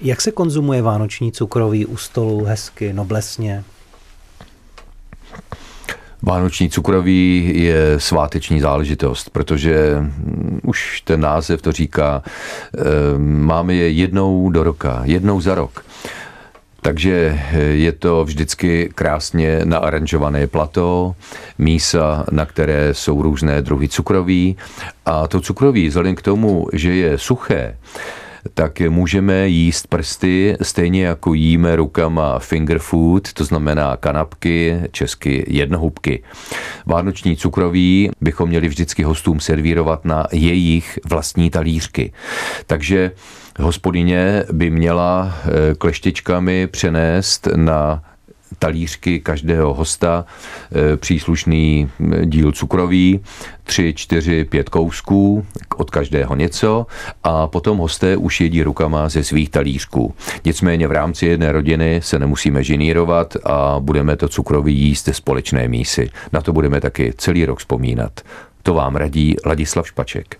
Jak se konzumuje vánoční cukroví u stolu hezky, noblesně? Vánoční cukroví je sváteční záležitost, protože mm, už ten název to říká, eh, máme je jednou do roka, jednou za rok. Takže je to vždycky krásně naaranžované plato, mísa, na které jsou různé druhy cukroví. A to cukroví, vzhledem k tomu, že je suché, tak můžeme jíst prsty stejně jako jíme rukama finger food, to znamená kanapky, česky jednohubky. Vánoční cukroví bychom měli vždycky hostům servírovat na jejich vlastní talířky. Takže hospodyně by měla eh, kleštičkami přenést na talířky každého hosta e, příslušný díl cukroví, tři, čtyři, pět kousků, od každého něco a potom hosté už jedí rukama ze svých talířků. Nicméně v rámci jedné rodiny se nemusíme ženírovat a budeme to cukroví jíst ze společné mísy. Na to budeme taky celý rok vzpomínat. To vám radí Ladislav Špaček.